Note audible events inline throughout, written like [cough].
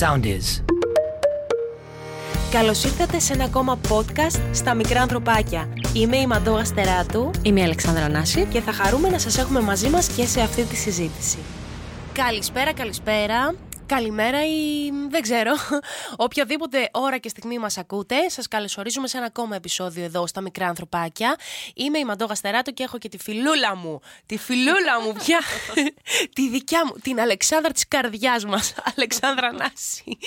sound is. Καλώς ήρθατε σε ένα ακόμα podcast στα μικρά ανθρωπάκια. Είμαι η Μαντώ Αστεράτου Είμαι η Αλεξάνδρα Νάση. και θα χαρούμε να σας έχουμε μαζί μας και σε αυτή τη συζήτηση. Καλησπέρα, καλησπέρα. Καλημέρα ή δεν ξέρω. [laughs] Οποιαδήποτε ώρα και στιγμή μας ακούτε, σας καλωσορίζουμε σε ένα ακόμα επεισόδιο εδώ στα μικρά ανθρωπάκια. Είμαι η Μαντώ Γαστεράτο και έχω και τη φιλούλα μου. Τη φιλούλα μου πια. [laughs] [laughs] τη δικιά μου. Την Αλεξάνδρα της καρδιάς μας. Αλεξάνδρα Νάση.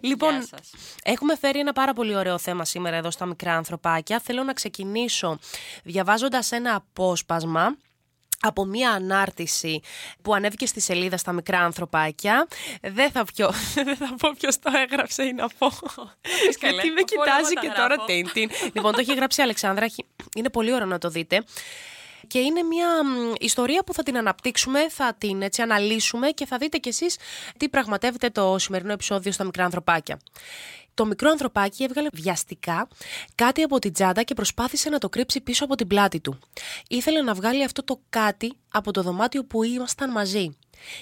λοιπόν, Γεια σας. Έχουμε φέρει ένα πάρα πολύ ωραίο θέμα σήμερα εδώ στα μικρά ανθρωπάκια. Θέλω να ξεκινήσω διαβάζοντας ένα απόσπασμα από μία ανάρτηση που ανέβηκε στη σελίδα στα μικρά ανθρωπάκια. Δεν θα, πιω, [laughs] δεν θα πω ποιος το έγραψε ή να πω. καλέ, Γιατί με αφού όλα κοιτάζει εγώ και τα τώρα γράφω. τιν, τιν. Λοιπόν, το έχει γράψει η Αλεξάνδρα. έχει- Είναι πολύ ωραίο να το δείτε. Και είναι μια μ, ιστορία που θα την αναπτύξουμε, θα την έτσι αναλύσουμε και θα δείτε κι εσείς τι πραγματεύεται το σημερινό επεισόδιο στα μικρά ανθρωπάκια. Το μικρό ανθρωπάκι έβγαλε βιαστικά κάτι από την τσάντα και προσπάθησε να το κρύψει πίσω από την πλάτη του. Ήθελε να βγάλει αυτό το κάτι από το δωμάτιο που ήμασταν μαζί.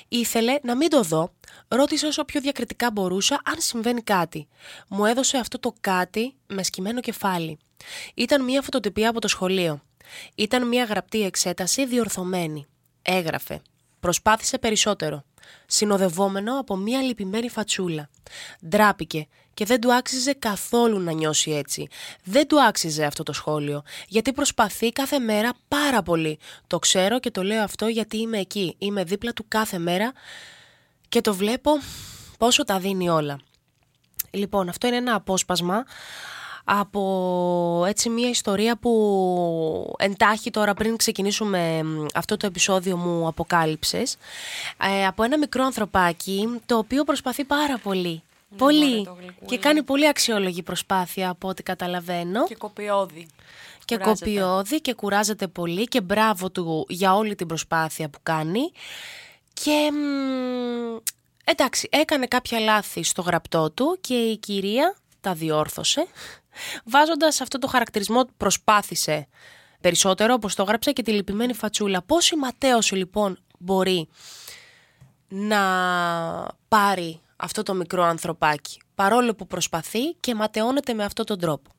Ήθελε να μην το δω, ρώτησε όσο πιο διακριτικά μπορούσα αν συμβαίνει κάτι. Μου έδωσε αυτό το κάτι με σκυμμένο κεφάλι. Ήταν μια φωτοτυπία από το σχολείο. Ήταν μια γραπτή εξέταση διορθωμένη. Έγραφε. Προσπάθησε περισσότερο. Συνοδευόμενο από μια λυπημένη φατσούλα. Ντράπηκε και δεν του άξιζε καθόλου να νιώσει έτσι. Δεν του άξιζε αυτό το σχόλιο, γιατί προσπαθεί κάθε μέρα πάρα πολύ. Το ξέρω και το λέω αυτό γιατί είμαι εκεί. Είμαι δίπλα του κάθε μέρα και το βλέπω πόσο τα δίνει όλα. Λοιπόν, αυτό είναι ένα απόσπασμα από έτσι μια ιστορία που εντάχει τώρα πριν ξεκινήσουμε μ, αυτό το επεισόδιο μου αποκάλυψες ε, από ένα μικρό ανθρωπάκι το οποίο προσπαθεί πάρα πολύ. Πολύ μωρέ, το γλυκούλι. και κάνει πολύ αξιόλογη προσπάθεια από ό,τι καταλαβαίνω Και κοπιώδη. και Κουράζεται. κοπιώδη και κουράζεται πολύ και μπράβο του για όλη την προσπάθεια που κάνει. Και μ, εντάξει, έκανε κάποια λάθη στο γραπτό του και η κυρία τα διόρθωσε, βάζοντας αυτό το χαρακτηρισμό προσπάθησε περισσότερο όπως το έγραψε και τη λυπημένη φατσούλα. Πόση ματέωση λοιπόν μπορεί να πάρει αυτό το μικρό ανθρωπάκι παρόλο που προσπαθεί και ματαιώνεται με αυτόν τον τρόπο.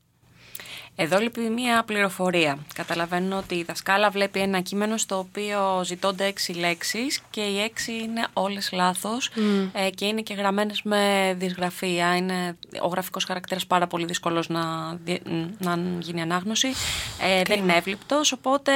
Εδώ λείπει μία πληροφορία. Καταλαβαίνω ότι η δασκάλα βλέπει ένα κείμενο στο οποίο ζητώνται έξι λέξεις και οι έξι είναι όλες λάθος ε, και είναι και γραμμένες με δυσγραφία. Είναι ο γραφικός χαρακτήρας πάρα πολύ δύσκολος να, δι- να γίνει ανάγνωση. Ε, δεν είναι εύληπτος, οπότε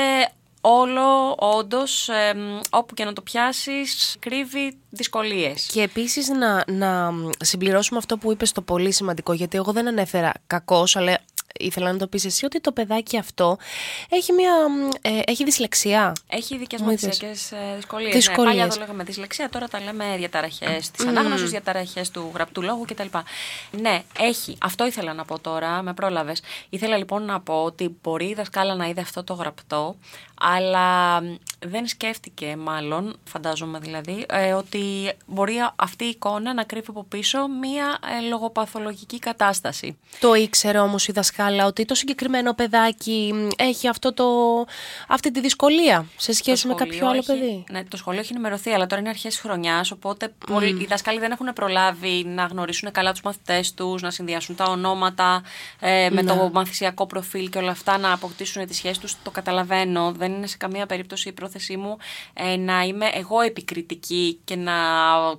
όλο όντως ε, μ, όπου και να το πιάσεις κρύβει δυσκολίες. Και επίσης να, να συμπληρώσουμε αυτό που είπες το πολύ σημαντικό, γιατί εγώ δεν ανέφερα κακός, αλλά ήθελα να το πεις εσύ ότι το παιδάκι αυτό έχει, μια, ε, έχει δυσλεξία. Έχει ειδικέ Μου είπες. μαθησιακές δυσκολίε. Δυσκολίες. Ναι, παλιά το λέγαμε δυσλεξία, τώρα τα λέμε διαταραχές της ανάγνωσης, διαταραχές του γραπτού λόγου κτλ. Ναι, έχει. Αυτό ήθελα να πω τώρα, με πρόλαβες. Ήθελα λοιπόν να πω ότι μπορεί η δασκάλα να είδε αυτό το γραπτό, αλλά μ, δεν σκέφτηκε μάλλον, φαντάζομαι δηλαδή, ε, ότι μπορεί αυτή η εικόνα να κρύβει από πίσω μία ε, λογοπαθολογική κατάσταση. Το ήξερε όμως η δασκάλα ότι το συγκεκριμένο παιδάκι μ, έχει αυτό το, αυτή τη δυσκολία σε σχέση Το με κάποιο σχολείο άλλο έχει- παιδί; Ναι, το σχολείο έχει ενημερωθεί, αλλά τώρα είναι αρχές χρονιάς. Οπότε πολλοί- οι δάσκαλοι δεν έχουν προλάβει να γνωρίσουν καλά τους μαθητές τους, να συνδυάσουν τα ονόματα ε, με Ναι. το μαθησιακό προφίλ και όλα αυτά, να αποκτήσουν τις σχέσεις τους. Το καταλαβαίνω. Δεν είναι σε καμία περίπτωση η πρόθεσή μου ε, να είμαι εγώ επικριτική και να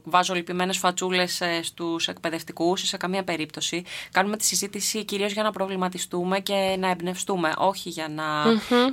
βάζω λυπημένες φατσούλες ε, στους εκπαιδευτικούς. Σε καμία περίπτωση. Κάνουμε τη συζήτηση κυρίως για να προβληματιστούμε και να εμπνευστούμε, όχι για να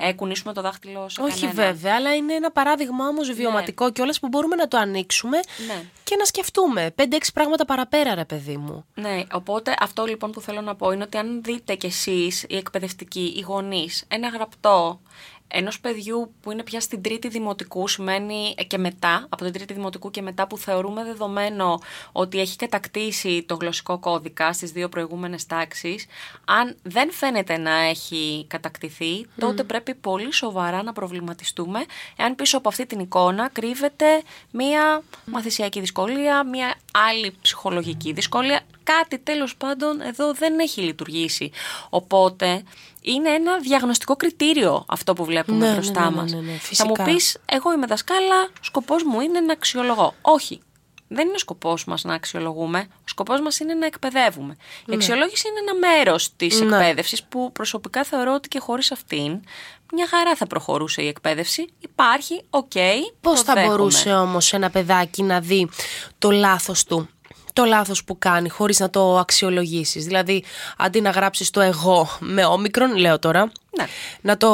ε, κουνήσουμε το δάχτυλο σε Όχι κανέναν. βέβαια, αλλά είναι ένα παράδειγμα όμως βιωματικό και που μπορούμε να το ανοίξουμε Ναι. και να σκεφτούμε. 5-6 πράγματα παραπέρα ρε παιδί μου. Ναι, οπότε αυτό λοιπόν που θέλω να πω είναι ότι αν δείτε κι εσείς, οι εκπαιδευτικοί, οι γονείς, ένα γραπτό ενός παιδιού που είναι πια στην τρίτη δημοτικού, σημαίνει ε, και μετά, από την τρίτη δημοτικού και μετά, που θεωρούμε δεδομένο ότι έχει κατακτήσει το γλωσσικό κώδικα στις δύο προηγούμενες τάξεις, αν δεν φαίνεται να έχει κατακτηθεί, τότε πρέπει πολύ σοβαρά να προβληματιστούμε εάν πίσω από αυτή την εικόνα κρύβεται μία μαθησιακή δυσκολία, μία άλλη ψυχολογική δυσκολία, κάτι τέλος πάντων εδώ δεν έχει λειτουργήσει. Οπότε είναι ένα διαγνωστικό κριτήριο αυτό που βλέπουμε Ναι, ναι, μπροστά ναι, ναι, μας. ναι, ναι, Θα φυσικά. μου πεις, εγώ είμαι δασκάλα, σκοπός μου είναι να αξιολογώ. Όχι. δεν είναι ο σκοπός μας να αξιολογούμε. Ο σκοπός μας είναι να εκπαιδεύουμε. Η αξιολόγηση είναι ένα μέρος της Ναι. εκπαίδευσης που προσωπικά θεωρώ ότι και χωρίς αυτήν μια χαρά θα προχωρούσε η εκπαίδευση. Υπάρχει, οκ. Πώς το θα δέχομαι. μπορούσε όμως ένα παιδάκι να δει το λάθος του, το λάθος που κάνει, χωρίς να το αξιολογήσεις. Δηλαδή, αντί να γράψεις το εγώ με όμικρον, λέω τώρα, Ναι. να το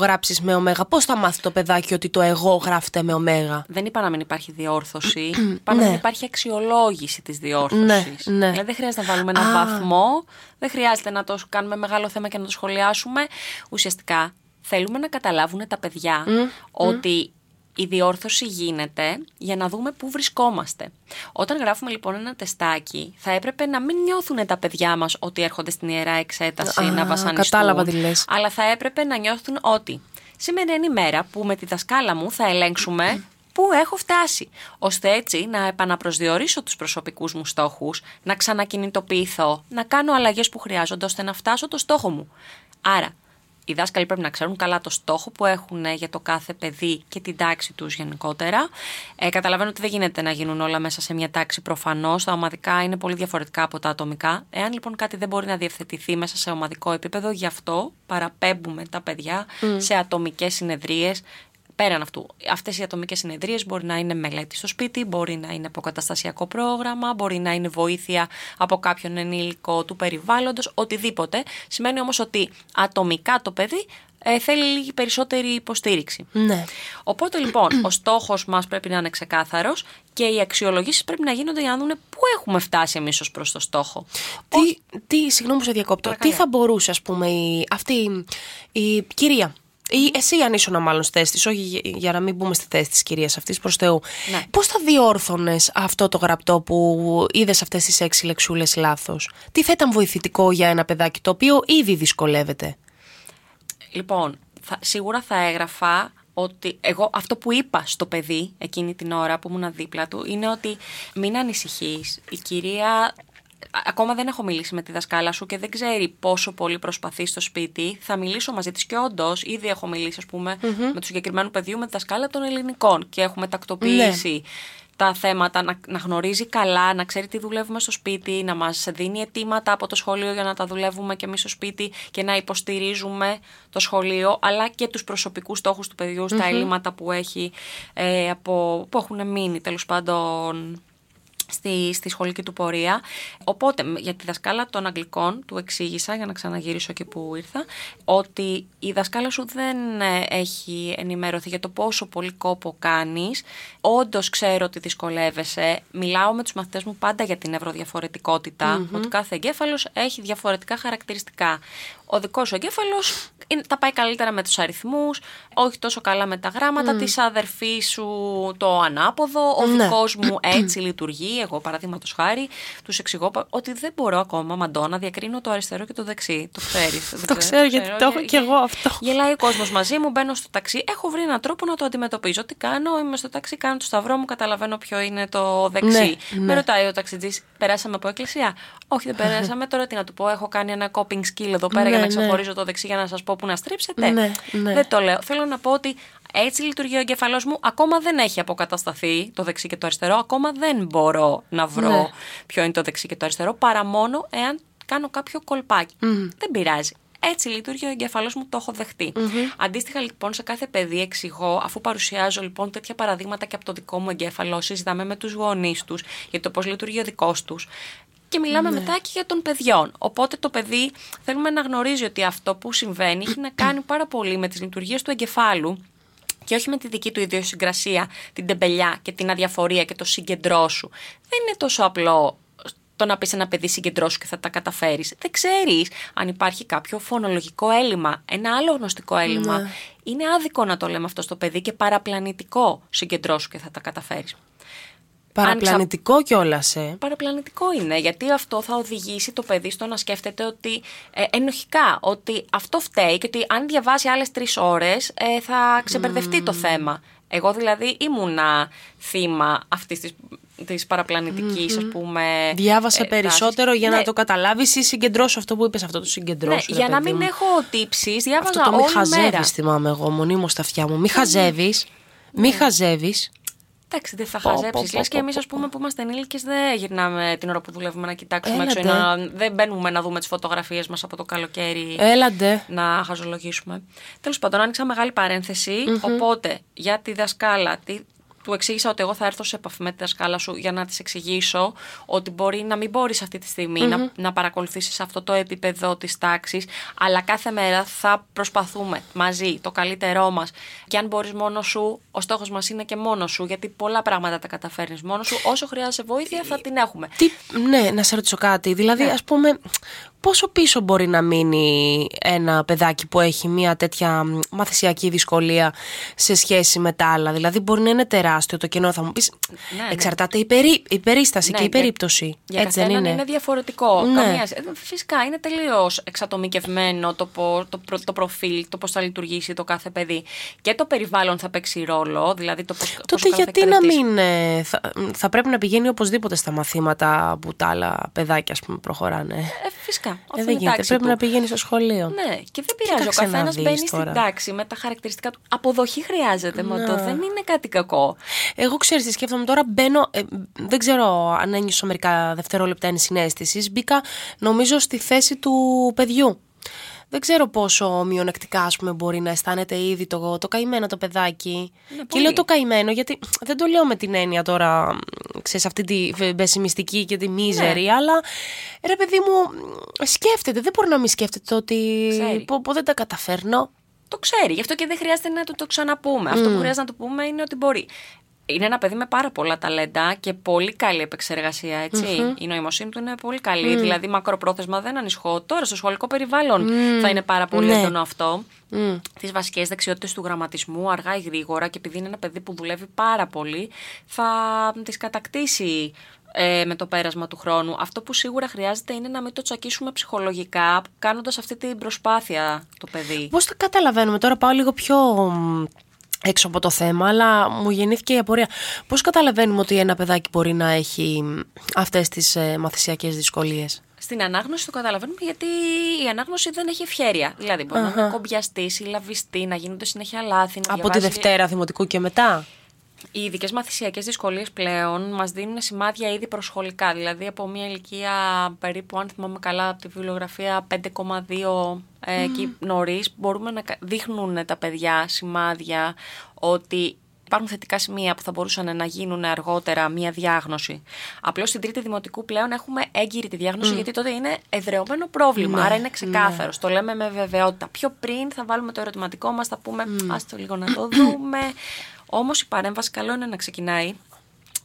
γράψεις με ωμέγα. Πώς θα μάθει το παιδάκι ότι το εγώ γράφεται με ωμέγα; Δεν είπα να μην υπάρχει διόρθωση. [clears throat] είπα να Ναι. μην υπάρχει αξιολόγηση της διόρθωσης. Ναι, ναι. Δηλαδή δεν χρειάζεται να βάλουμε ένα Α. βαθμό, δεν χρειάζεται να το κάνουμε μεγάλο θέμα και να το σχολιάσουμε. Ουσιαστικά θέλουμε να καταλάβουν τα παιδιά ότι η διόρθωση γίνεται για να δούμε πού βρισκόμαστε. Όταν γράφουμε λοιπόν ένα τεστάκι, θα έπρεπε να μην νιώθουν τα παιδιά μας ότι έρχονται στην ιερά εξέταση Α, να βασανιστούν. κατάλαβα τι λες. Αλλά θα έπρεπε να νιώθουν ότι σήμερα είναι η μέρα που με τη δασκάλα μου θα ελέγξουμε πού έχω φτάσει. Ώστε έτσι να επαναπροσδιορίσω τους προσωπικούς μου στόχους, να ξανακινητοποιηθώ, να κάνω αλλαγές που χρειάζονται ώστε να φτάσω το στόχο μου. Άρα, οι δάσκαλοι πρέπει να ξέρουν καλά το στόχο που έχουν ε, για το κάθε παιδί και την τάξη τους γενικότερα. Ε, καταλαβαίνω ότι δεν γίνεται να γίνουν όλα μέσα σε μια τάξη προφανώς. Τα ομαδικά είναι πολύ διαφορετικά από τα ατομικά. Εάν λοιπόν κάτι δεν μπορεί να διευθετηθεί μέσα σε ομαδικό επίπεδο, γι' αυτό παραπέμπουμε τα παιδιά σε ατομικές συνεδρίες Πέραν αυτού, αυτές οι ατομικές συνεδρίες μπορεί να είναι μελέτη στο σπίτι, μπορεί να είναι αποκαταστασιακό πρόγραμμα, μπορεί να είναι βοήθεια από κάποιον ενήλικο του περιβάλλοντος, οτιδήποτε. Σημαίνει όμως ότι ατομικά το παιδί ε, θέλει λίγη περισσότερη υποστήριξη. Ναι. Οπότε λοιπόν, ο στόχος μας πρέπει να είναι ξεκάθαρος και οι αξιολογήσεις πρέπει να γίνονται για να δούμε πού έχουμε φτάσει εμείς ως προς το στόχο. Τι, τι, συγγνώμη που σε διακόπτω. Παρακαλώ. Τι θα μπορούσε, ας πούμε, η, αυτή η, η κυρία. Ή εσύ αν ήσουν μάλλον στη θέσης της, όχι για- για να μην μπούμε στη θέση της κυρίας αυτής προς Θεού. Ναι. Πώς θα διόρθωνες αυτό το γραπτό που είδες αυτές τις έξι λεξούλες λάθος; Τι θα ήταν βοηθητικό για ένα παιδάκι το οποίο ήδη δυσκολεύεται; Λοιπόν, θα, σίγουρα θα έγραφα ότι εγώ αυτό που είπα στο παιδί εκείνη την ώρα που ήμουν δίπλα του είναι ότι μην ανησυχείς. Η κυρία α- ακόμα δεν έχω μιλήσει με τη δασκάλα σου και δεν ξέρει πόσο πολύ προσπαθεί στο σπίτι. Θα μιλήσω μαζί της και όντως, ήδη έχω μιλήσει ας πούμε με του συγκεκριμένου παιδιού με τη δασκάλα των ελληνικών και έχουμε τακτοποιήσει τα θέματα, να, να γνωρίζει καλά, να ξέρει τι δουλεύουμε στο σπίτι, να μας δίνει αιτήματα από το σχολείο για να τα δουλεύουμε και εμείς στο σπίτι και να υποστηρίζουμε το σχολείο, αλλά και τους προσωπικούς στόχους του παιδιού στα ελλείμματα που, έχει, ε, από, που έχουν μείνει τέλος πάντων στη, στη σχολική του πορεία. Οπότε μ, για τη δασκάλα των Αγγλικών του εξήγησα, για να ξαναγυρίσω εκεί που ήρθα, ότι η δασκάλα σου δεν ε, έχει ενημερωθεί για το πόσο πολύ κόπο κάνεις. Όντως ξέρω ότι δυσκολεύεσαι. Μιλάω με τους μαθητές μου πάντα για την ευρωδιαφορετικότητα, ότι κάθε εγκέφαλος έχει διαφορετικά χαρακτηριστικά. Ο δικός σου εγκέφαλος είναι- τα πάει καλύτερα με τους αριθμούς, όχι τόσο καλά με τα γράμματα, της αδερφής σου το ανάποδο, ο Ναι. δικός μου [clears throat] έτσι λειτουργεί. Εγώ, παραδείγματος χάρη, τους εξηγώ πα- ότι δεν μπορώ ακόμα, Μαντώ, να διακρίνω το αριστερό και το δεξί. Το ξέρεις. Το ξέρω, γιατί το έχω κι εγώ αυτό. Γελάει ο κόσμος μαζί μου, μπαίνω στο ταξί. Έχω βρει έναν τρόπο να το αντιμετωπίζω. Τι κάνω, είμαι στο ταξί, κάνω το σταυρό μου, καταλαβαίνω ποιο είναι το δεξί. Ναι, Με ναι. ρωτάει ο ταξιτζής, περάσαμε από εκκλησία; Όχι, δεν [laughs] περάσαμε. Τώρα τι να του πω, έχω κάνει ένα coping skill εδώ πέρα Ναι, για να ναι. ξεχωρίζω το δεξί για να σας πω που να στρίψετε. Ναι, ναι. Δεν το λέω. Θέλω να πω ότι έτσι λειτουργεί ο εγκεφαλός μου. Ακόμα δεν έχει αποκατασταθεί το δεξί και το αριστερό. Ακόμα δεν μπορώ να βρω Ναι. ποιο είναι το δεξί και το αριστερό παρά μόνο εάν κάνω κάποιο κολπάκι. Δεν πειράζει. Έτσι λειτουργεί ο εγκεφαλός μου, το έχω δεχτεί. Αντίστοιχα, λοιπόν, σε κάθε παιδί εξηγώ, αφού παρουσιάζω λοιπόν τέτοια παραδείγματα και από το δικό μου εγκέφαλο, συζητάμε με τους γονείς τους για το πώς λειτουργεί ο δικός τους. Και μιλάμε μετά και για των παιδιών. Οπότε το παιδί θέλουμε να γνωρίζει ότι αυτό που συμβαίνει έχει να κάνει πάρα πολύ με τις λειτουργίες του εγκεφάλου και όχι με τη δική του ιδιοσυγκρασία, την τεμπελιά και την αδιαφορία και το συγκεντρό σου. Δεν είναι τόσο απλό το να πεις ένα παιδί συγκεντρώσου και θα τα καταφέρεις. Δεν ξέρεις αν υπάρχει κάποιο φωνολογικό έλλειμμα, ένα άλλο γνωστικό έλλειμμα. Ναι. Είναι άδικο να το λέμε αυτό στο παιδί και παραπλανητικό συγκεντρώσου και θα τα καταφέρεις. Παραπλανητικό κιόλας, ε. Παραπλανητικό είναι, γιατί αυτό θα οδηγήσει το παιδί στο να σκέφτεται ότι ε, ενοχικά, ότι αυτό φταίει και ότι αν διαβάσει άλλες τρεις ώρες ε, θα ξεπερδευτεί το θέμα. Εγώ δηλαδή ήμουνα θύμα αυτής της, της παραπλανητικής, ας πούμε... Διάβασε ε, περισσότερο τάσης. για Ναι, να το καταλάβεις ή συγκεντρώσω αυτό που είπες, αυτό το ναι, συγκεντρώσω. για να μην έχω τύψεις, διάβαζα Αυτό το μη όλη μέρα. χαζεύεις, θυμάμαι εγώ, μονίμως στα αυτιά μου. Μη χαζεύεις. Μη χαζεύεις. Εντάξει, δεν θα Πω, πω, χαζέψει. πω, Λες και πω, εμείς, πω, ας πούμε, που είμαστε ενήλικες, δεν γυρνάμε την ώρα που δουλεύουμε να κοιτάξουμε Έλατε. έξω ή να, δεν μπαίνουμε να δούμε τις φωτογραφίες μας από το καλοκαίρι. Έλαντε. να χαζολογήσουμε. Τέλος πάντων, άνοιξα μεγάλη παρένθεση, Οπότε, για τη δασκάλα, τι, του εξήγησα ότι εγώ θα έρθω σε επαφή με τη δασκάλα σου για να της εξηγήσω ότι μπορεί να μην μπορείς αυτή τη στιγμη να, να παρακολουθήσεις αυτό το επίπεδο της τάξης, αλλά κάθε μέρα θα προσπαθούμε μαζί το καλύτερό μας. Και αν μπορείς μόνος σου, ο στόχος μας είναι και μόνος σου, γιατί πολλά πράγματα τα καταφέρνεις μόνος σου. Όσο χρειάζεσαι βοήθεια, θα την έχουμε. Τι, ναι, να σε ρωτήσω κάτι. Δηλαδή, Ναι. ας πούμε, πόσο πίσω μπορεί να μείνει ένα παιδάκι που έχει μια τέτοια μ, μαθησιακή δυσκολία σε σχέση με τα άλλα; Δηλαδή, μπορεί να είναι τεράστιο το κενό. Θα μου πεις. Ναι, ναι. εξαρτάται η, περί, η περίσταση Ναι, και η για- περίπτωση. Για Έτσι δεν καθέναν είναι; διαφορετικό. Ναι. Καμία... ε, Φυσικά είναι τελείως εξατομικευμένο το, πο- το, προ- το προφίλ, το πώς θα λειτουργήσει το κάθε παιδί. Και το περιβάλλον θα παίξει ρόλο, δηλαδή το πώ. Τότε γιατί να μην. ε, θα, θα πρέπει να πηγαίνει οπωσδήποτε στα μαθήματα που τα άλλα παιδάκια ας πούμε, προχωράνε; Ε, φυσικά. Ε, Αυτό δεν είναι γίνεται. τάξη Πρέπει του. να πηγαίνεις στο σχολείο. Ναι, και δεν πειράζει. Ο Κοίταξε να καθένας δεις μπαίνει στην τώρα. τάξη με τα χαρακτηριστικά του. Αποδοχή χρειάζεται, μα Ναι. το δεν είναι κάτι κακό. Εγώ ξέρεις τι σκέφτομαι τώρα. Μπαίνω. ε, δεν ξέρω αν ένιωσα μερικά δευτερόλεπτα ενσυναίσθησης. Μπήκα, νομίζω, στη θέση του παιδιού. Δεν ξέρω πόσο μειονεκτικά ας πούμε, μπορεί να αισθάνεται ήδη το, το καημένο το παιδάκι. και Ναι, πολύ. λέω το καημένο γιατί δεν το λέω με την έννοια τώρα, μ, ξέρεις, αυτή τη βε- πεσημιστική και τη μίζερη, Ναι. αλλά ρε παιδί μου, μ, σκέφτεται. Δεν μπορεί να μην σκέφτεται ότι Ξέρει. πω, πω, δεν τα καταφέρνω. Το ξέρει. Γι' αυτό και δεν χρειάζεται να του το ξαναπούμε. Αυτό που χρειάζεται να του πούμε είναι ότι μπορεί. Είναι ένα παιδί με πάρα πολλά ταλέντα και πολύ καλή επεξεργασία, έτσι. Η νοημοσύνη του είναι πολύ καλή. Δηλαδή, μακροπρόθεσμα δεν ανησυχώ. Τώρα, στο σχολικό περιβάλλον θα είναι πάρα πολύ Ναι. έντονο αυτό. Τις βασικές δεξιότητες του γραμματισμού, αργά ή γρήγορα, και επειδή είναι ένα παιδί που δουλεύει πάρα πολύ, θα τις κατακτήσει ε, με το πέρασμα του χρόνου. Αυτό που σίγουρα χρειάζεται είναι να μην το τσακίσουμε ψυχολογικά, κάνοντας αυτή την προσπάθεια το παιδί. Πώς το καταλαβαίνουμε, τώρα πάω λίγο πιο μ, έξω από το θέμα, αλλά μου γεννήθηκε η απορία. Πώς καταλαβαίνουμε ότι ένα παιδάκι μπορεί να έχει μ, αυτές τις ε, μαθησιακές δυσκολίες; Στην ανάγνωση το καταλαβαίνουμε γιατί η ανάγνωση δεν έχει ευχέρεια. Δηλαδή, μπορεί να είναι κομπιαστή, συλλαβιστή, να γίνονται συνέχεια λάθη. Να Από τη διαβάζει- Δευτέρα Δημοτικού και μετά; Οι ειδικές μαθησιακές δυσκολίες πλέον μας δίνουν σημάδια ήδη προσχολικά. Δηλαδή, από μια ηλικία περίπου, αν θυμάμαι καλά, από τη βιβλιογραφία 5,2 ε, εκεί νωρίς, μπορούμε να κα- δείχνουν τα παιδιά σημάδια ότι υπάρχουν θετικά σημεία που θα μπορούσαν να γίνουν αργότερα μια διάγνωση. Απλώς στην τρίτη δημοτικού πλέον έχουμε έγκυρη τη διάγνωση, γιατί τότε είναι εδρεωμένο πρόβλημα. άρα είναι ξεκάθαρος. Το λέμε με βεβαιότητα. Πιο πριν θα βάλουμε το ερωτηματικό μας, θα πούμε, άστο λίγο να το δούμε. [clears throat] Όμως η παρέμβαση καλό είναι να ξεκινάει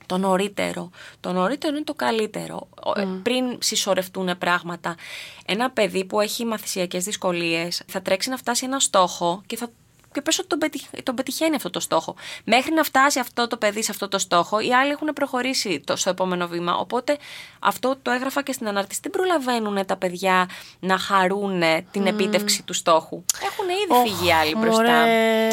το νωρίτερο. Το νωρίτερο είναι το καλύτερο. Ο- ε, Πριν συσσωρευτούν πράγματα. Ένα παιδί που έχει μαθησιακές δυσκολίες θα τρέξει να φτάσει ένα στόχο και θα και πες ότι τον, πετυχ- τον πετυχαίνει αυτό το στόχο. Μέχρι να φτάσει αυτό το παιδί σε αυτό το στόχο, οι άλλοι έχουν προχωρήσει το, στο επόμενο βήμα. Οπότε αυτό το έγραφα και στην ανάρτηση. Δεν προλαβαίνουν τα παιδιά να χαρούν την επίτευξη του στόχου. Έχουν ήδη φύγει οι άλλοι μπροστά. Μωρέ.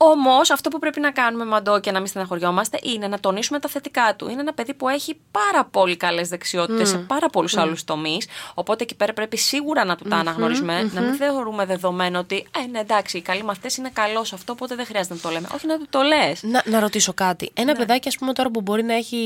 Όμως, αυτό που πρέπει να κάνουμε, Μαντό, και να μην στεναχωριόμαστε, είναι να τονίσουμε τα θετικά του. Είναι ένα παιδί που έχει πάρα πολύ καλές δεξιότητες σε πάρα πολλούς άλλους τομείς. Οπότε εκεί πέρα πρέπει σίγουρα να του τα αναγνωρίσουμε, να μην θεωρούμε δεδομένο ότι, ε, ναι, εντάξει, οι καλοί μαθητές είναι καλός σε αυτό, οπότε δεν χρειάζεται να το λέμε. Όχι, να του το λες. Να, να ρωτήσω κάτι. Ένα Ναι. παιδάκι, ας πούμε, τώρα που μπορεί να έχει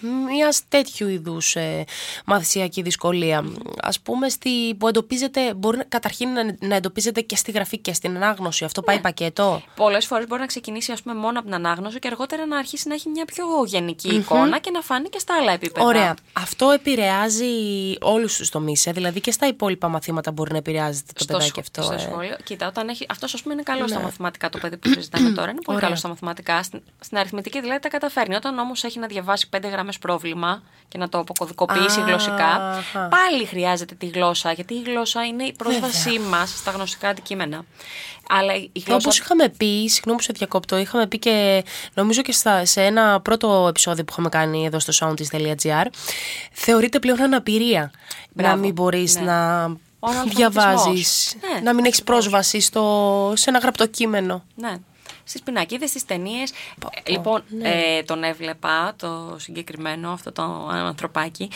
μ, μιας τέτοιου είδους ε, μαθησιακή δυσκολία. Α πούμε, στη, που εντοπίζεται, μπορεί να- καταρχήν να, να εντοπίζεται και στη γραφή και στην ανάγνωση. Αυτό Ναι. πάει πακέτο; Πολλές φορές μπορεί να ξεκινήσει ας πούμε, μόνο από την ανάγνωση και αργότερα να αρχίσει να έχει μια πιο γενική εικόνα και να φάνει και στα άλλα επίπεδα. Ωραία. Αυτό επηρεάζει όλους τους τομείς. Ε; Δηλαδή και στα υπόλοιπα μαθήματα μπορεί να επηρεάζεται το στο, παιδάκι σχο- αυτό. στο ε. σχολείο. Κοίτα, όταν έχει. Αυτό, ας πούμε, είναι καλό στα μαθηματικά το παιδί που συζητάμε τώρα. Είναι πολύ Ωραία. καλό στα μαθηματικά. Στην, στην αριθμητική δηλαδή τα καταφέρνει. Όταν όμως έχει να διαβάσει πέντε γραμμές πρόβλημα και να το αποκωδικοποιήσει Α, γλωσσικά, αχα. πάλι χρειάζεται τη γλώσσα. Γιατί η γλώσσα είναι η πρόσβασή μας στα γνωστικά αντικείμενα. Αλλά η η γλώσσα. Όπω είχαμε πει, συγγνώμη που σε διακόπτω, είχαμε πει και νομίζω και στα, σε ένα πρώτο επεισόδιο που είχαμε κάνει εδώ στο soundist.gr, θεωρείται πλέον αναπηρία. Μπράβο, να μην μπορείς ναι. να αναλφαβητισμός. διαβάζεις, Ναι, να μην έχεις ακριβώς. πρόσβαση στο, σε ένα γραπτό κείμενο. Ναι. Στις πινακίδες, στις ταινίες. Λοιπόν, ναι. ε, τον έβλεπα το συγκεκριμένο αυτό το ανθρωπάκι.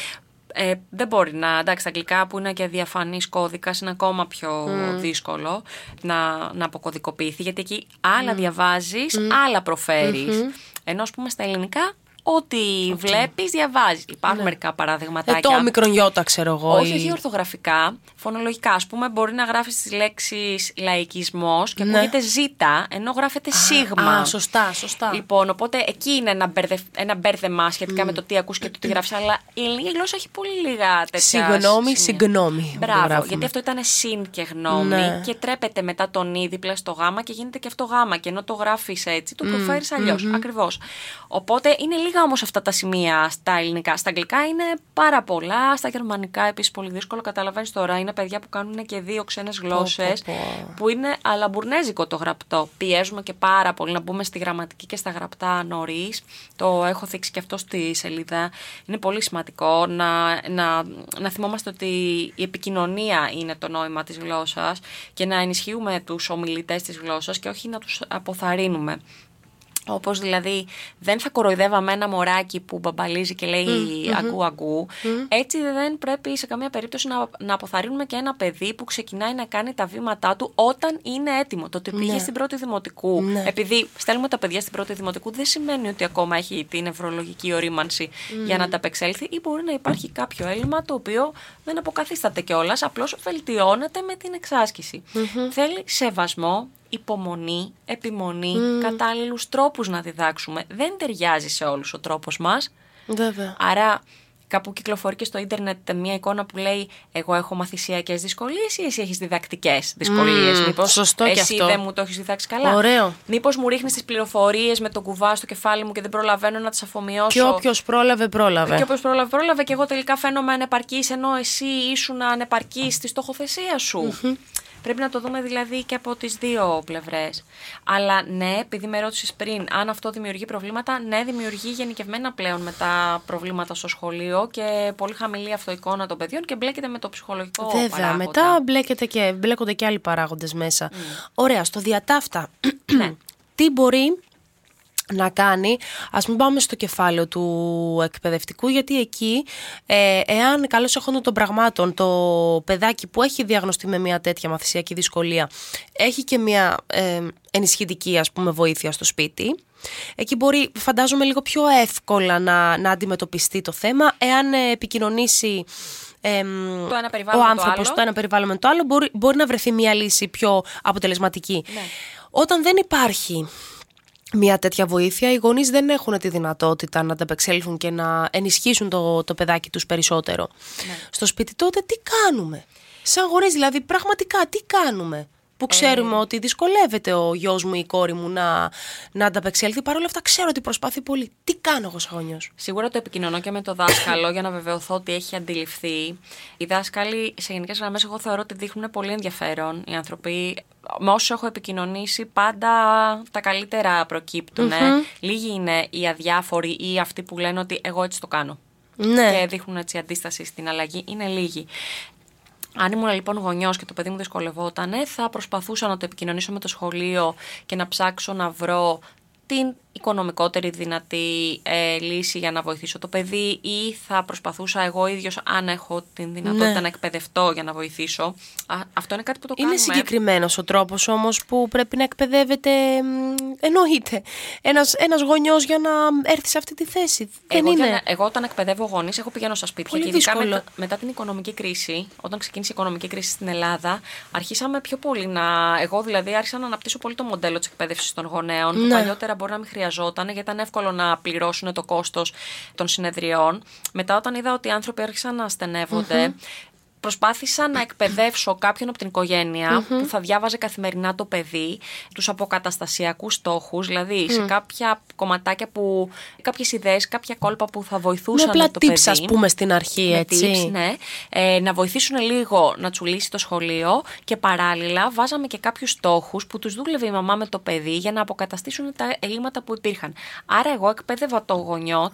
Ε, δεν μπορεί να. Εντάξει, τα αγγλικά που είναι και διαφανής κώδικας είναι ακόμα πιο δύσκολο να, να αποκωδικοποιηθεί. Γιατί εκεί άλλα mm. διαβάζεις, άλλα προφέρεις. Ενώ, ας πούμε, στα ελληνικά Ό,τι okay. βλέπεις, διαβάζεις. Υπάρχουν ναι. μερικά παραδείγματάκια. Ε, το μικρονιώτα, ξέρω εγώ. Όχι, όχι ορθογραφικά. Φωνολογικά, ας πούμε, μπορεί να γράφεις τις λέξεις λαϊκισμός και ναι. ακούγεται ζήτα, ενώ γράφεται σίγμα. Α, σωστά, σωστά. Λοιπόν, οπότε εκεί είναι ένα, μπερδε, ένα μπέρδεμα σχετικά mm. με το τι ακούς και το τι γράφεις. Αλλά η ελληνική γλώσσα έχει πολύ λίγα τέτοια. Συγγνώμη, συγγνώμη. Μπράβο, γιατί αυτό ήταν συν και γνώμη ναι. και τρέπεται μετά τον ή δίπλα στο γάμα και γίνεται και αυτό γάμα. Και ενώ το γράφεις έτσι, το προφέρεις mm. αλλιώς. Mm-hmm. Ακριβώς. Οπότε είναι λίγα όμως αυτά τα σημεία στα ελληνικά. Στα αγγλικά είναι πάρα πολλά. Στα γερμανικά επίσης πολύ δύσκολο. Καταλαβαίνεις τώρα. Είναι παιδιά που κάνουν και δύο ξένες γλώσσες. Που είναι αλαμπουρνέζικο το γραπτό. Πιέζουμε και πάρα πολύ να μπούμε στη γραμματική και στα γραπτά νωρίς. Το έχω θίξει και αυτό στη σελίδα. Είναι πολύ σημαντικό να, να, να θυμόμαστε ότι η επικοινωνία είναι το νόημα της γλώσσας και να ενισχύουμε τους ομιλητές της γλώσσας και όχι να τους αποθαρρύνουμε. Όπως δηλαδή δεν θα κοροϊδεύαμε ένα μωράκι που μπαμπαλίζει και λέει mm, αγκού αγκού. Έτσι δεν πρέπει σε καμία περίπτωση να, να αποθαρρύνουμε και ένα παιδί που ξεκινάει να κάνει τα βήματά του όταν είναι έτοιμο. Το ότι πήγε ναι. στην πρώτη δημοτικού. Ναι. Επειδή στέλνουμε τα παιδιά στην πρώτη δημοτικού δεν σημαίνει ότι ακόμα έχει την νευρολογική ορίμανση για να τα απεξέλθει ή μπορεί να υπάρχει κάποιο έλλειμμα το οποίο δεν αποκαθίσταται κιόλας, απλώς βελτιώνεται με την εξάσκηση. Θέλει σεβασμό, υπομονή, επιμονή, mm. κατάλληλους τρόπους να διδάξουμε. Δεν ταιριάζει σε όλους ο τρόπος μας. Βέβαια. Άρα κάπου κυκλοφορεί και στο ίντερνετ μια εικόνα που λέει Εγώ έχω μαθησιακές δυσκολίες ή εσύ έχεις διδακτικές δυσκολίες. Mm, Μήπως εσύ δεν μου το έχεις διδάξει καλά; Ωραίο. Μήπως μου ρίχνεις τις πληροφορίες με τον κουβά στο κεφάλι μου και δεν προλαβαίνω να τις αφομοιώσω; Και όποιος πρόλαβε, πρόλαβε. Και όποιος πρόλαβε, πρόλαβε. Και εγώ τελικά φαίνομαι ανεπαρκής ενώ εσύ ήσουν ανεπαρκής στη στοχοθεσία σου. Πρέπει να το δούμε δηλαδή και από τις δύο πλευρές. Αλλά ναι, επειδή με ρώτησες πριν, αν αυτό δημιουργεί προβλήματα, ναι, δημιουργεί γενικευμένα πλέον με τα προβλήματα στο σχολείο και πολύ χαμηλή αυτοεικόνα των παιδιών και μπλέκεται με το ψυχολογικό Βέβαια, παράγοντα. μετά μπλέκεται και, μπλέκονται και άλλοι παράγοντες μέσα. Mm. Ωραία, στο διατάφτα. ναι. [clears throat] Τι μπορεί να κάνει, ας μην πάμε στο κεφάλαιο του εκπαιδευτικού γιατί εκεί ε, εάν καλώς έχοντα των πραγμάτων το παιδάκι που έχει διαγνωστεί με μια τέτοια μαθησιακή δυσκολία έχει και μια ε, ενισχυτική ας πούμε βοήθεια στο σπίτι Εκεί μπορεί, φαντάζομαι, λίγο πιο εύκολα να, να αντιμετωπιστεί το θέμα εάν ε, επικοινωνήσει ε, το ένα ο άνθρωπος το, το ένα περιβάλλον με το άλλο μπορεί, μπορεί να βρεθεί μια λύση πιο αποτελεσματική. Ναι. Όταν δεν υπάρχει μια τέτοια βοήθεια, οι γονείς δεν έχουν τη δυνατότητα να ανταπεξέλθουν και να ενισχύσουν το, το παιδάκι τους περισσότερο. Ναι. Στο σπίτι τότε τι κάνουμε; Σαν γονείς δηλαδή πραγματικά τι κάνουμε; Που ξέρουμε ε. ότι δυσκολεύεται ο γιος μου ή η κόρη μου να, να ανταπεξέλθει. Παρ' όλα αυτά ξέρω ότι προσπαθεί πολύ. Τι κάνω εγώ σαν γονιός; Σίγουρα το επικοινωνώ και με το δάσκαλο για να βεβαιωθώ ότι έχει αντιληφθεί. Οι δάσκαλοι σε γενικές γραμμές, εγώ θεωρώ ότι δείχνουν πολύ ενδιαφέρον. Οι άνθρωποι, με όσου έχω επικοινωνήσει, πάντα τα καλύτερα προκύπτουν. Λίγοι είναι οι αδιάφοροι ή αυτοί που λένε ότι εγώ έτσι το κάνω. Ναι. Και δείχνουν έτσι αντίσταση στην αλλαγή. Είναι λίγοι. Αν ήμουν λοιπόν γονιός και το παιδί μου δυσκολευόταν, θα προσπαθούσα να το επικοινωνήσω με το σχολείο και να ψάξω να βρω την οικονομικότερη δυνατή ε, λύση για να βοηθήσω το παιδί ή θα προσπαθούσα εγώ ίδιος αν έχω την δυνατότητα ναι. να εκπαιδευτώ για να βοηθήσω. αυτό είναι κάτι που το είναι κάνουμε. Είναι συγκεκριμένος ο τρόπος όμως που πρέπει να εκπαιδεύεται εννοείται ένας, ένας γονιός για να έρθει σε αυτή τη θέση. Εγώ, Δεν είναι. εγώ όταν εκπαιδεύω γονείς έχω πηγαίνω στα σπίτια και ειδικά μετά, μετά, την οικονομική κρίση, όταν ξεκίνησε η οικονομική κρίση στην Ελλάδα, αρχίσαμε πιο πολύ να... Εγώ δηλαδή άρχισα να αναπτύσσω πολύ το μοντέλο της εκπαίδευσης των γονέων, ναι. που παλιότερα μπορεί να μην χρειαζόταν γιατί ήταν εύκολο να πληρώσουν το κόστος των συνεδριών. Μετά, όταν είδα ότι οι άνθρωποι άρχισαν να στενεύονται, προσπάθησα να εκπαιδεύσω κάποιον από την οικογενεια που θα διάβαζε καθημερινά το παιδί, τους αποκαταστασιακούς στόχους, δηλαδή σε κάποια κομματάκια που. κάποιες ιδέες, κάποια κόλπα που θα βοηθούσαν με το tips, παιδί. ας πούμε, στην αρχή, με έτσι. Tips, ναι. Ε, να βοηθήσουν λίγο να τσουλήσει το σχολείο και παράλληλα βάζαμε και κάποιους στόχους που τους δούλευε η μαμά με το παιδί για να αποκαταστήσουν τα ελλείμματα που υπήρχαν. Άρα, εγώ εκπαίδευα το γονιό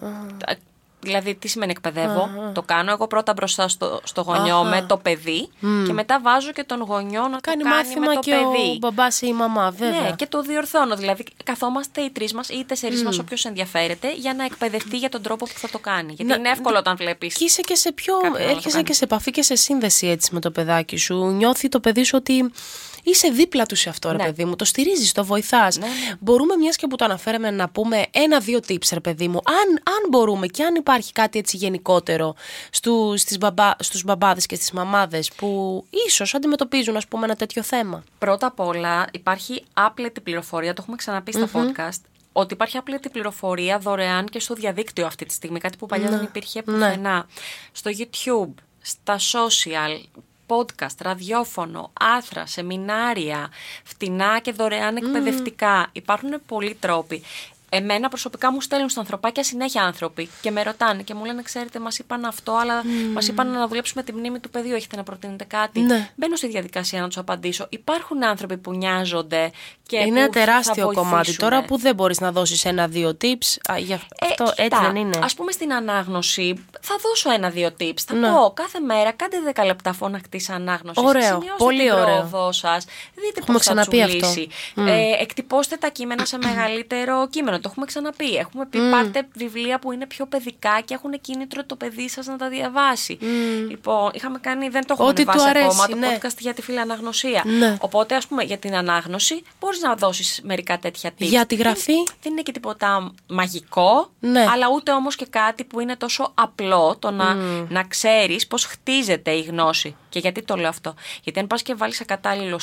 Δηλαδή, τι σημαίνει εκπαιδεύω; Το κάνω εγώ πρώτα μπροστά στο, στο γονιό Αχα. με το παιδί και μετά βάζω και τον γονιό να Κάνει το κάνει μάθημα με το και παιδί. ο μπαμπάς ή η μαμά, βέβαια. Ναι, και το διορθώνω. Δηλαδή, καθόμαστε οι τρεις μας ή οι τέσσερις μας, όποιος ενδιαφέρεται, για να εκπαιδευτεί για τον τρόπο που θα το κάνει. Γιατί Να- είναι εύκολο όταν βλέπεις. Και είσαι και σε πιο. Κάποιον να το έρχεσαι κάνει. και σε επαφή και σε σύνδεση έτσι με το παιδάκι σου. Νιώθει το παιδί σου ότι είσαι δίπλα τους σε αυτό, ρε Ναι. παιδί μου. Το στηρίζεις, το βοηθάς. Ναι, ναι. Μπορούμε, μιας και που το αναφέραμε, να πούμε ένα-δύο tips, ρε παιδί μου. Αν, αν μπορούμε και αν υπάρχει κάτι έτσι γενικότερο στου, στις μπαμπά, στους μπαμπάδες και στις μαμάδες που ίσως αντιμετωπίζουν, ας πούμε, ένα τέτοιο θέμα. Πρώτα απ' όλα υπάρχει άπλετη πληροφορία, το έχουμε ξαναπεί στα podcast, ότι υπάρχει άπλετη πληροφορία δωρεάν και στο διαδίκτυο αυτή τη στιγμή, κάτι που παλιά δεν υπήρχε πουθενά. Στο YouTube, στα social, podcast, ραδιόφωνο, άρθρα, σεμινάρια, φτηνά και δωρεάν εκπαιδευτικά. Υπάρχουν πολλοί τρόποι. Εμένα προσωπικά μου στέλνουν στα ανθρωπάκια συνέχεια άνθρωποι και με ρωτάνε και μου λένε: Ξέρετε, μας είπαν αυτό, αλλά μας είπαν να δουλέψουμε τη μνήμη του παιδιού. Έχετε να προτείνετε κάτι; Ναι. Μπαίνω στη διαδικασία να τους απαντήσω. Υπάρχουν άνθρωποι που νοιάζονται και είναι που ένα θα τεράστιο βοηθήσουν. κομμάτι τώρα που δεν μπορείς να δώσεις ένα-δύο tips. Α, για αυτό Ε, έτσι κοίτα, δεν είναι. Ας πούμε στην ανάγνωση θα δώσω ένα-δύο tips. Θα Ναι. πω κάθε μέρα κάντε 10 λεπτά φωνακτή ανάγνωσης. Ωραίο, Σημειώστε πολύ την ωραίο. πρόοδό σας. Δείτε Έχουμε πώς θα ξαναπεί αυτό. τσουλήσει. Ε, εκτυπώστε τα κείμενα σε μεγαλύτερο κείμενο. Το έχουμε ξαναπεί. Έχουμε πει πάρτε βιβλία που είναι πιο παιδικά και έχουν κίνητρο το παιδί σας να τα διαβάσει. Λοιπόν, είχαμε κάνει, δεν το έχουμε Ό,τι του ανεβάσει αρέσει, ακόμα, το ναι. podcast για τη φιλαναγνωσία. Ναι. Οπότε, ας πούμε, για την ανάγνωση μπορείς να δώσεις μερικά τέτοια tips. Για τη γραφή; Δεν, δεν είναι και τίποτα μαγικό, Ναι. αλλά ούτε όμως και κάτι που είναι τόσο απλό το να, να ξέρεις πώς χτίζεται η γνώση. Και γιατί το λέω αυτό. Γιατί αν πας και βάλεις σε κατάλληλο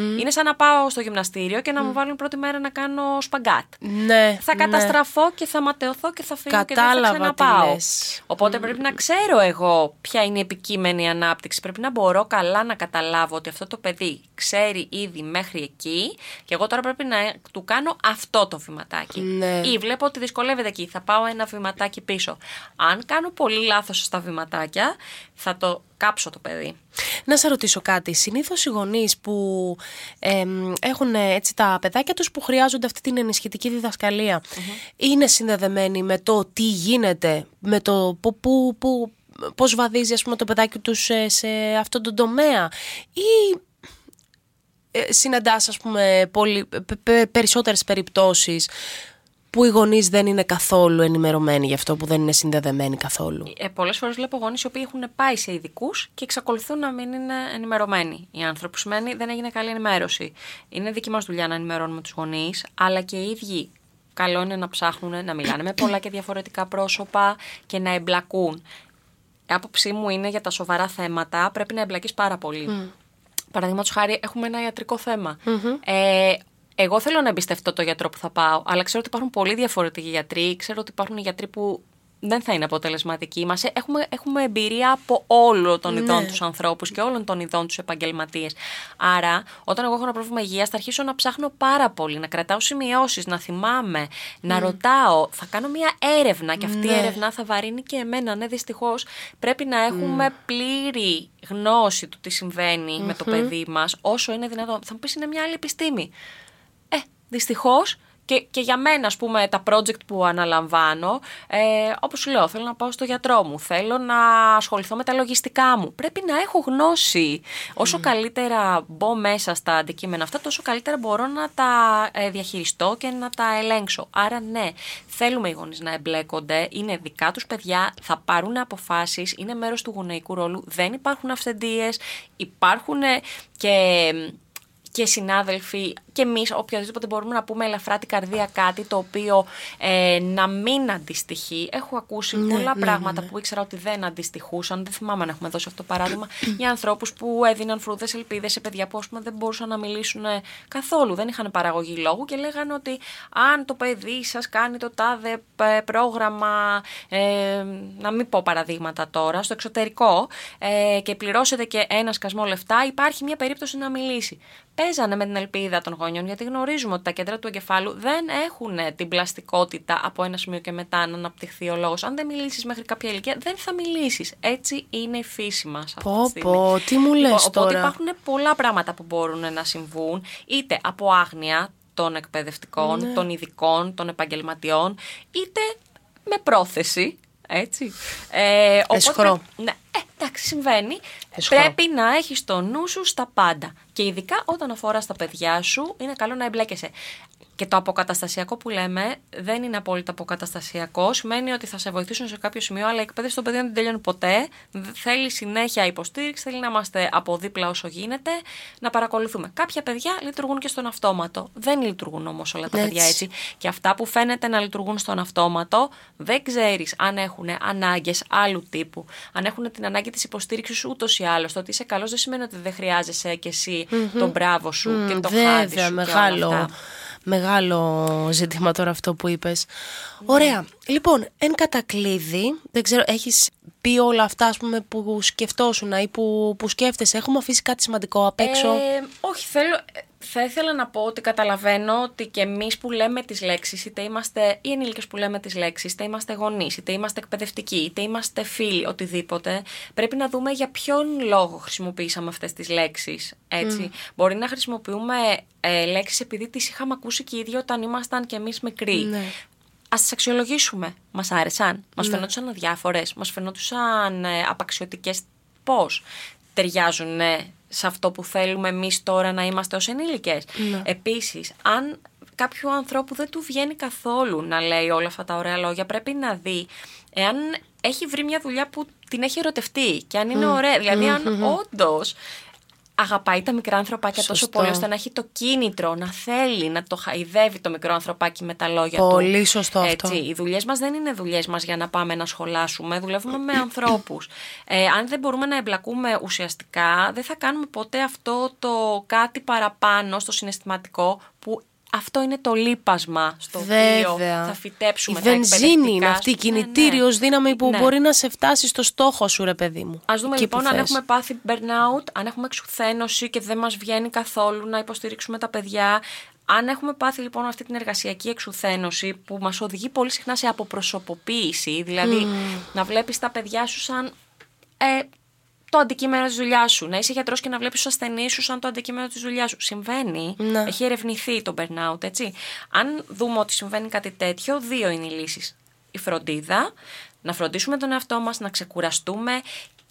στόχο, είναι σαν να πάω στο γυμναστήριο και να μου βάλουν πρώτη μέρα να κάνω σπαγκάτ. Ναι, Θα ναι. καταστραφώ και θα ματαιωθώ και θα φύγω και Κατάλαβα δεν θα τι ξαναπάω. λες. Οπότε πρέπει να ξέρω εγώ ποια είναι η επικείμενη ανάπτυξη. Πρέπει να μπορώ καλά να καταλάβω ότι αυτό το παιδί ξέρει ήδη μέχρι εκεί και εγώ τώρα πρέπει να του κάνω αυτό το βηματάκι. Ναι. Ή βλέπω ότι δυσκολεύεται εκεί, θα πάω ένα βηματάκι πίσω. Αν κάνω πολύ λάθος στα βηματάκια, θα το κάψω το παιδί. Να σε ρωτήσω κάτι. Συνήθως οι γονείς που εμ, έχουν ε, έτσι τα παιδάκια τους που χρειάζονται αυτή την ενισχυτική διδασκαλία, είναι συνδεδεμένοι με το τι γίνεται, με το που, που, που, πώς βαδίζει ας πούμε, το παιδάκι τους σε, σε αυτόν τον τομέα; Ή ε, συναντάς ας πούμε πολύ, πε- πε- περισσότερες περιπτώσεις που οι γονείς δεν είναι καθόλου ενημερωμένοι γι' αυτό που δεν είναι συνδεδεμένοι καθόλου. Ε, Πολλές φορές βλέπω γονείς οι οποίοι έχουν πάει σε ειδικούς και εξακολουθούν να μην είναι ενημερωμένοι οι άνθρωποι. Που σημαίνει δεν έγινε καλή ενημέρωση. Είναι δική μας δουλειά να ενημερώνουμε τους γονείς, αλλά και οι ίδιοι. Καλό είναι να ψάχνουν να μιλάνε με πολλά και διαφορετικά πρόσωπα και να εμπλακούν. Η άποψή μου είναι για τα σοβαρά θέματα πρέπει να εμπλακείς πάρα πολύ. Mm. Παραδείγματος χάρη, έχουμε ένα ιατρικό θέμα. Ε, εγώ θέλω να εμπιστευτώ το γιατρό που θα πάω, αλλά ξέρω ότι υπάρχουν πολύ διαφορετικοί γιατροί. Ξέρω ότι υπάρχουν γιατροί που δεν θα είναι αποτελεσματικοί. Μας ε, έχουμε, έχουμε εμπειρία από όλων των ειδών τους ανθρώπους και όλων των ειδών τους επαγγελματίες. Άρα, όταν εγώ έχω ένα πρόβλημα υγείας, θα αρχίσω να ψάχνω πάρα πολύ, να κρατάω σημειώσεις, να θυμάμαι, να ρωτάω. Θα κάνω μια έρευνα και αυτή η έρευνα θα βαρύνει και εμένα. Ναι, δυστυχώς πρέπει να έχουμε πλήρη γνώση του τι συμβαίνει με το παιδί μας, όσο είναι δυνατόν. Θα μου πεις είναι μια άλλη επιστήμη. Ε, δυστυχώς. Και, και για μένα, ας πούμε, τα project που αναλαμβάνω, ε, όπως σου λέω, θέλω να πάω στο γιατρό μου, θέλω να ασχοληθώ με τα λογιστικά μου. Πρέπει να έχω γνώση. Όσο καλύτερα μπω μέσα στα αντικείμενα αυτά, τόσο καλύτερα μπορώ να τα ε, διαχειριστώ και να τα ελέγξω. Άρα, ναι, θέλουμε οι γονείς να εμπλέκονται, είναι δικά τους παιδιά, θα πάρουν αποφάσεις, είναι μέρος του γονεϊκού ρόλου, δεν υπάρχουν αυθεντίες, υπάρχουν ε, και και συνάδελφοι και εμείς, οποιοδήποτε μπορούμε να πούμε ελαφρά την καρδία κάτι το οποίο ε, να μην αντιστοιχεί. Έχω ακούσει πολλά πράγματα που ήξερα ότι δεν αντιστοιχούσαν. Δεν θυμάμαι αν έχουμε δώσει αυτό το παράδειγμα. [clears throat] για ανθρώπους που έδιναν φρούδες ελπίδες σε παιδιά που ας πούμε, δεν μπορούσαν να μιλήσουν ε, καθόλου. Δεν είχαν παραγωγή λόγου και λέγανε ότι αν το παιδί σας κάνει το τάδε ε, πρόγραμμα, ε, να μην πω παραδείγματα τώρα, στο εξωτερικό ε, και πληρώσετε και ένα σκασμό λεφτά, υπάρχει μια περίπτωση να μιλήσει παίζανε με την ελπίδα των γονιών, γιατί γνωρίζουμε ότι τα κέντρα του εγκεφάλου δεν έχουν την πλαστικότητα από ένα σημείο και μετά να αναπτυχθεί ο λόγος. Αν δεν μιλήσεις μέχρι κάποια ηλικία, δεν θα μιλήσεις. Έτσι είναι η φύση μας. Πω, πω, τι μου λες Οπότε τώρα; υπάρχουν πολλά πράγματα που μπορούν να συμβούν, είτε από άγνοια των εκπαιδευτικών, Ναι. των ειδικών, των επαγγελματιών, είτε με πρόθεση Έτσι. Ε, Εσχρό. Ναι, ε, εντάξει, συμβαίνει. Εσχρό. Πρέπει να έχεις το νου σου στα πάντα. Και ειδικά όταν αφορά στα παιδιά σου, είναι καλό να εμπλέκεσαι. Και το αποκαταστασιακό που λέμε δεν είναι απόλυτα αποκαταστασιακό. Σημαίνει ότι θα σε βοηθήσουν σε κάποιο σημείο, αλλά η εκπαίδευση των παιδιών δεν τελειώνει ποτέ. Θέλει συνέχεια υποστήριξη, θέλει να είμαστε από δίπλα όσο γίνεται, να παρακολουθούμε. Κάποια παιδιά λειτουργούν και στον αυτόματο. Δεν λειτουργούν όμως όλα τα Έτσι. παιδιά έτσι. Και αυτά που φαίνεται να λειτουργούν στον αυτόματο, δεν ξέρεις αν έχουν ανάγκες άλλου τύπου. Αν έχουν την ανάγκη της υποστήριξης ούτως ή άλλως. Το ότι είσαι καλός δεν σημαίνει ότι δεν χρειάζεσαι κι εσύ τον μπράβο σου και το χάδι σου. Βέβαια, και όλα μεγάλο, αυτά. Μεγάλο ζήτημα τώρα αυτό που είπες. Ωραία. Λοιπόν, εν κατακλείδη, δεν ξέρω, έχεις πει όλα αυτά ας πούμε, που σκεφτόσουν ή που, που σκέφτεσαι; Έχουμε αφήσει κάτι σημαντικό απ' έξω. Ε, όχι, θέλω, ε, θα ήθελα να πω ότι καταλαβαίνω ότι και εμείς που λέμε τις λέξεις, είτε είμαστε οι ενήλικες που λέμε τις λέξεις, είτε είμαστε γονείς, είτε είμαστε εκπαιδευτικοί, είτε είμαστε φίλοι, οτιδήποτε, πρέπει να δούμε για ποιον λόγο χρησιμοποιήσαμε αυτές τις λέξεις. Έτσι. Μπορεί να χρησιμοποιούμε ε, λέξεις επειδή τις είχαμε ακούσει και οι ίδιοι όταν ήμασταν κι εμείς μικροί. Ναι. Α τις αξιολογήσουμε. Μας άρεσαν. Μας φαινόντουσαν αδιάφορες. Μας φαινόντουσαν ε, απαξιωτικές. Πώς ταιριάζουν ε, σε αυτό που θέλουμε εμείς τώρα να είμαστε ως ενήλικες. Ναι. Επίσης, αν κάποιου ανθρώπου δεν του βγαίνει καθόλου να λέει όλα αυτά τα ωραία λόγια, πρέπει να δει εάν έχει βρει μια δουλειά που την έχει ερωτευτεί και αν είναι ωραία. Δηλαδή, αν όντως αγαπάει τα μικρά ανθρωπάκια τόσο Σωστό. πολύ ώστε να έχει το κίνητρο να θέλει να το χαϊδεύει το μικρό ανθρωπάκι με τα λόγια του. Πολύ σωστό αυτό. Έτσι, οι δουλειές μας δεν είναι δουλειές μας για να πάμε να σχολάσουμε. Δουλεύουμε με ανθρώπους. Ε, αν δεν μπορούμε να εμπλακούμε ουσιαστικά, δεν θα κάνουμε ποτέ αυτό το κάτι παραπάνω στο συναισθηματικό που αυτό είναι το λείπασμα στο οποίο Βέβαια. θα φυτέψουμε η τα βενζίνη είναι εκπαιδευτικά αυτή, η σου. Ναι, ναι. κινητήριος δύναμη που Ναι. μπορεί να σε φτάσει στο στόχο σου, ρε παιδί μου. Α δούμε Εκεί λοιπόν που αν θες. έχουμε πάθει burnout, αν έχουμε εξουθένωση και δεν μας βγαίνει καθόλου να υποστηρίξουμε τα παιδιά. Αν έχουμε πάθει λοιπόν αυτή την εργασιακή εξουθένωση που μας οδηγεί πολύ συχνά σε αποπροσωποποίηση, δηλαδή να βλέπεις τα παιδιά σου σαν ε, το αντικείμενο της δουλειάς σου. Να είσαι γιατρός και να βλέπεις τους ασθενείς σου σαν το αντικείμενο της δουλειάς σου. Συμβαίνει. Ναι. Έχει ερευνηθεί το burnout, έτσι. Αν δούμε ότι συμβαίνει κάτι τέτοιο, δύο είναι οι λύσεις. Η φροντίδα, να φροντίσουμε τον εαυτό μας, να ξεκουραστούμε,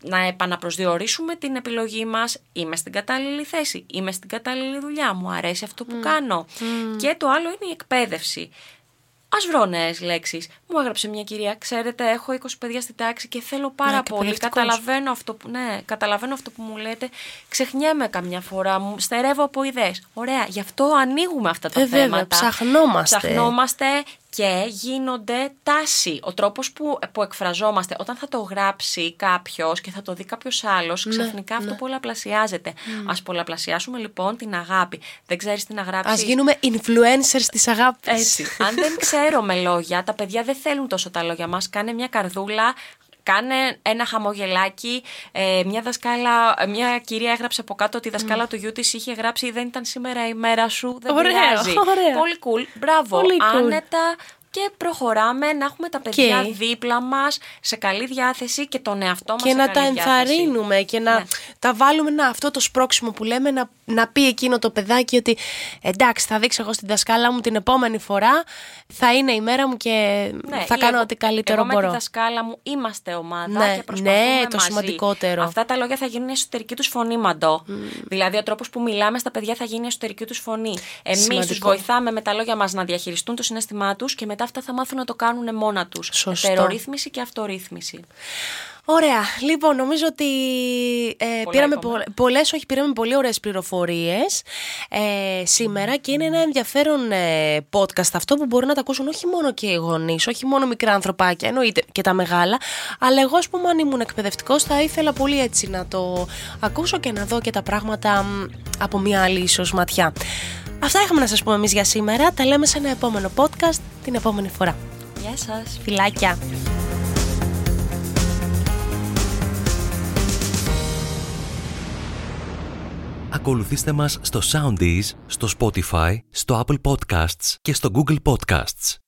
να επαναπροσδιορίσουμε την επιλογή μας. Είμαι στην κατάλληλη θέση, είμαι στην κατάλληλη δουλειά, μου αρέσει αυτό που κάνω. Και το άλλο είναι η εκπαίδευση. Α βρω νέες λέξεις. Μου έγραψε μια κυρία, ξέρετε, έχω 20 παιδιά στην τάξη και θέλω πάρα Ναι, πολύ. εκπαιδευτικός. Καταλαβαίνω αυτό, που, ναι, καταλαβαίνω αυτό που μου λέτε. Ξεχνιέμαι καμιά φορά, μου στερεύω από ιδέες. Ωραία, γι' αυτό ανοίγουμε αυτά τα Ε, βέβαια, θέματα. ψαχνόμαστε. Ψαχνόμαστε και γίνονται τάση. Ο τρόπος που, που εκφραζόμαστε, όταν θα το γράψει κάποιος και θα το δει κάποιος άλλος, ξαφνικά αυτό πολλαπλασιάζεται. Α πολλαπλασιάσουμε λοιπόν την αγάπη. Δεν ξέρεις τι να γράψει. Ας γίνουμε influencers της αγάπης. Έτσι. Αν δεν ξέρουμε λόγια, τα παιδιά δεν θέλουν τόσο τα λόγια μας. Κάνε μια καρδούλα, κάνε ένα χαμογελάκι. Ε, μια δασκάλα, μια κυρία έγραψε από κάτω ότι η δασκάλα του γιού της είχε γράψει «Δεν ήταν σήμερα η μέρα σου, δεν Ωραίο, πειράζει». ωραίο. Πολύ cool. Μπράβο. Πολύ cool. Άνετα και προχωράμε να έχουμε τα παιδιά Και- δίπλα μας σε καλή διάθεση και τον εαυτό μας και σε να τα καλή διάθεση. ενθαρρύνουμε και να Ναι. τα βάλουμε να, αυτό το σπρώξιμο που λέμε να, να πει εκείνο το παιδάκι ότι εντάξει θα δείξω εγώ στην δασκάλα μου την επόμενη φορά θα είναι η μέρα μου και Ναι, θα ή κάνω εγώ- ό,τι καλύτερο εγώ μπορώ. με τη δασκάλα μου είμαστε ομάδα Ναι, και προσπαθούμε ναι, το μαζί. σημαντικότερο. Αυτά τα λόγια θα γίνουν εσωτερική τους φωνή μαντό. Δηλαδή ο τρόπος που μιλάμε στα παιδιά θα γίνει εσωτερική τους φωνή. Εμείς τους Σημαντικό. βοηθάμε με τα λόγια μας να διαχειριστούν το συνέστημά τους και μετά αυτά θα μάθουν να το κάνουν μόνα τους. Σωστό. Ετερορύθμιση και αυτορύθμιση. Ωραία. Λοιπόν, νομίζω ότι ε, πήραμε είπαμε. πο- πολλές, όχι, πήραμε πολύ ωραίες πληροφορίες ε, σήμερα και είναι ένα ενδιαφέρον ε, podcast αυτό που μπορεί να τα ακούσουν όχι μόνο και οι γονείς, όχι μόνο μικρά ανθρωπάκια, εννοείται και τα μεγάλα, αλλά εγώ, ας πούμε, αν ήμουν εκπαιδευτικός, θα ήθελα πολύ έτσι να το ακούσω και να δω και τα πράγματα μ, από μια άλλη ίσως ματιά. Αυτά είχαμε να σας πούμε εμείς για σήμερα. Τα λέμε σε ένα επόμενο podcast την επόμενη φορά. Γεια σας. Φιλάκια! Ακολουθήστε μας στο Soundees, στο Spotify, στο Apple Podcasts και στο Google Podcasts.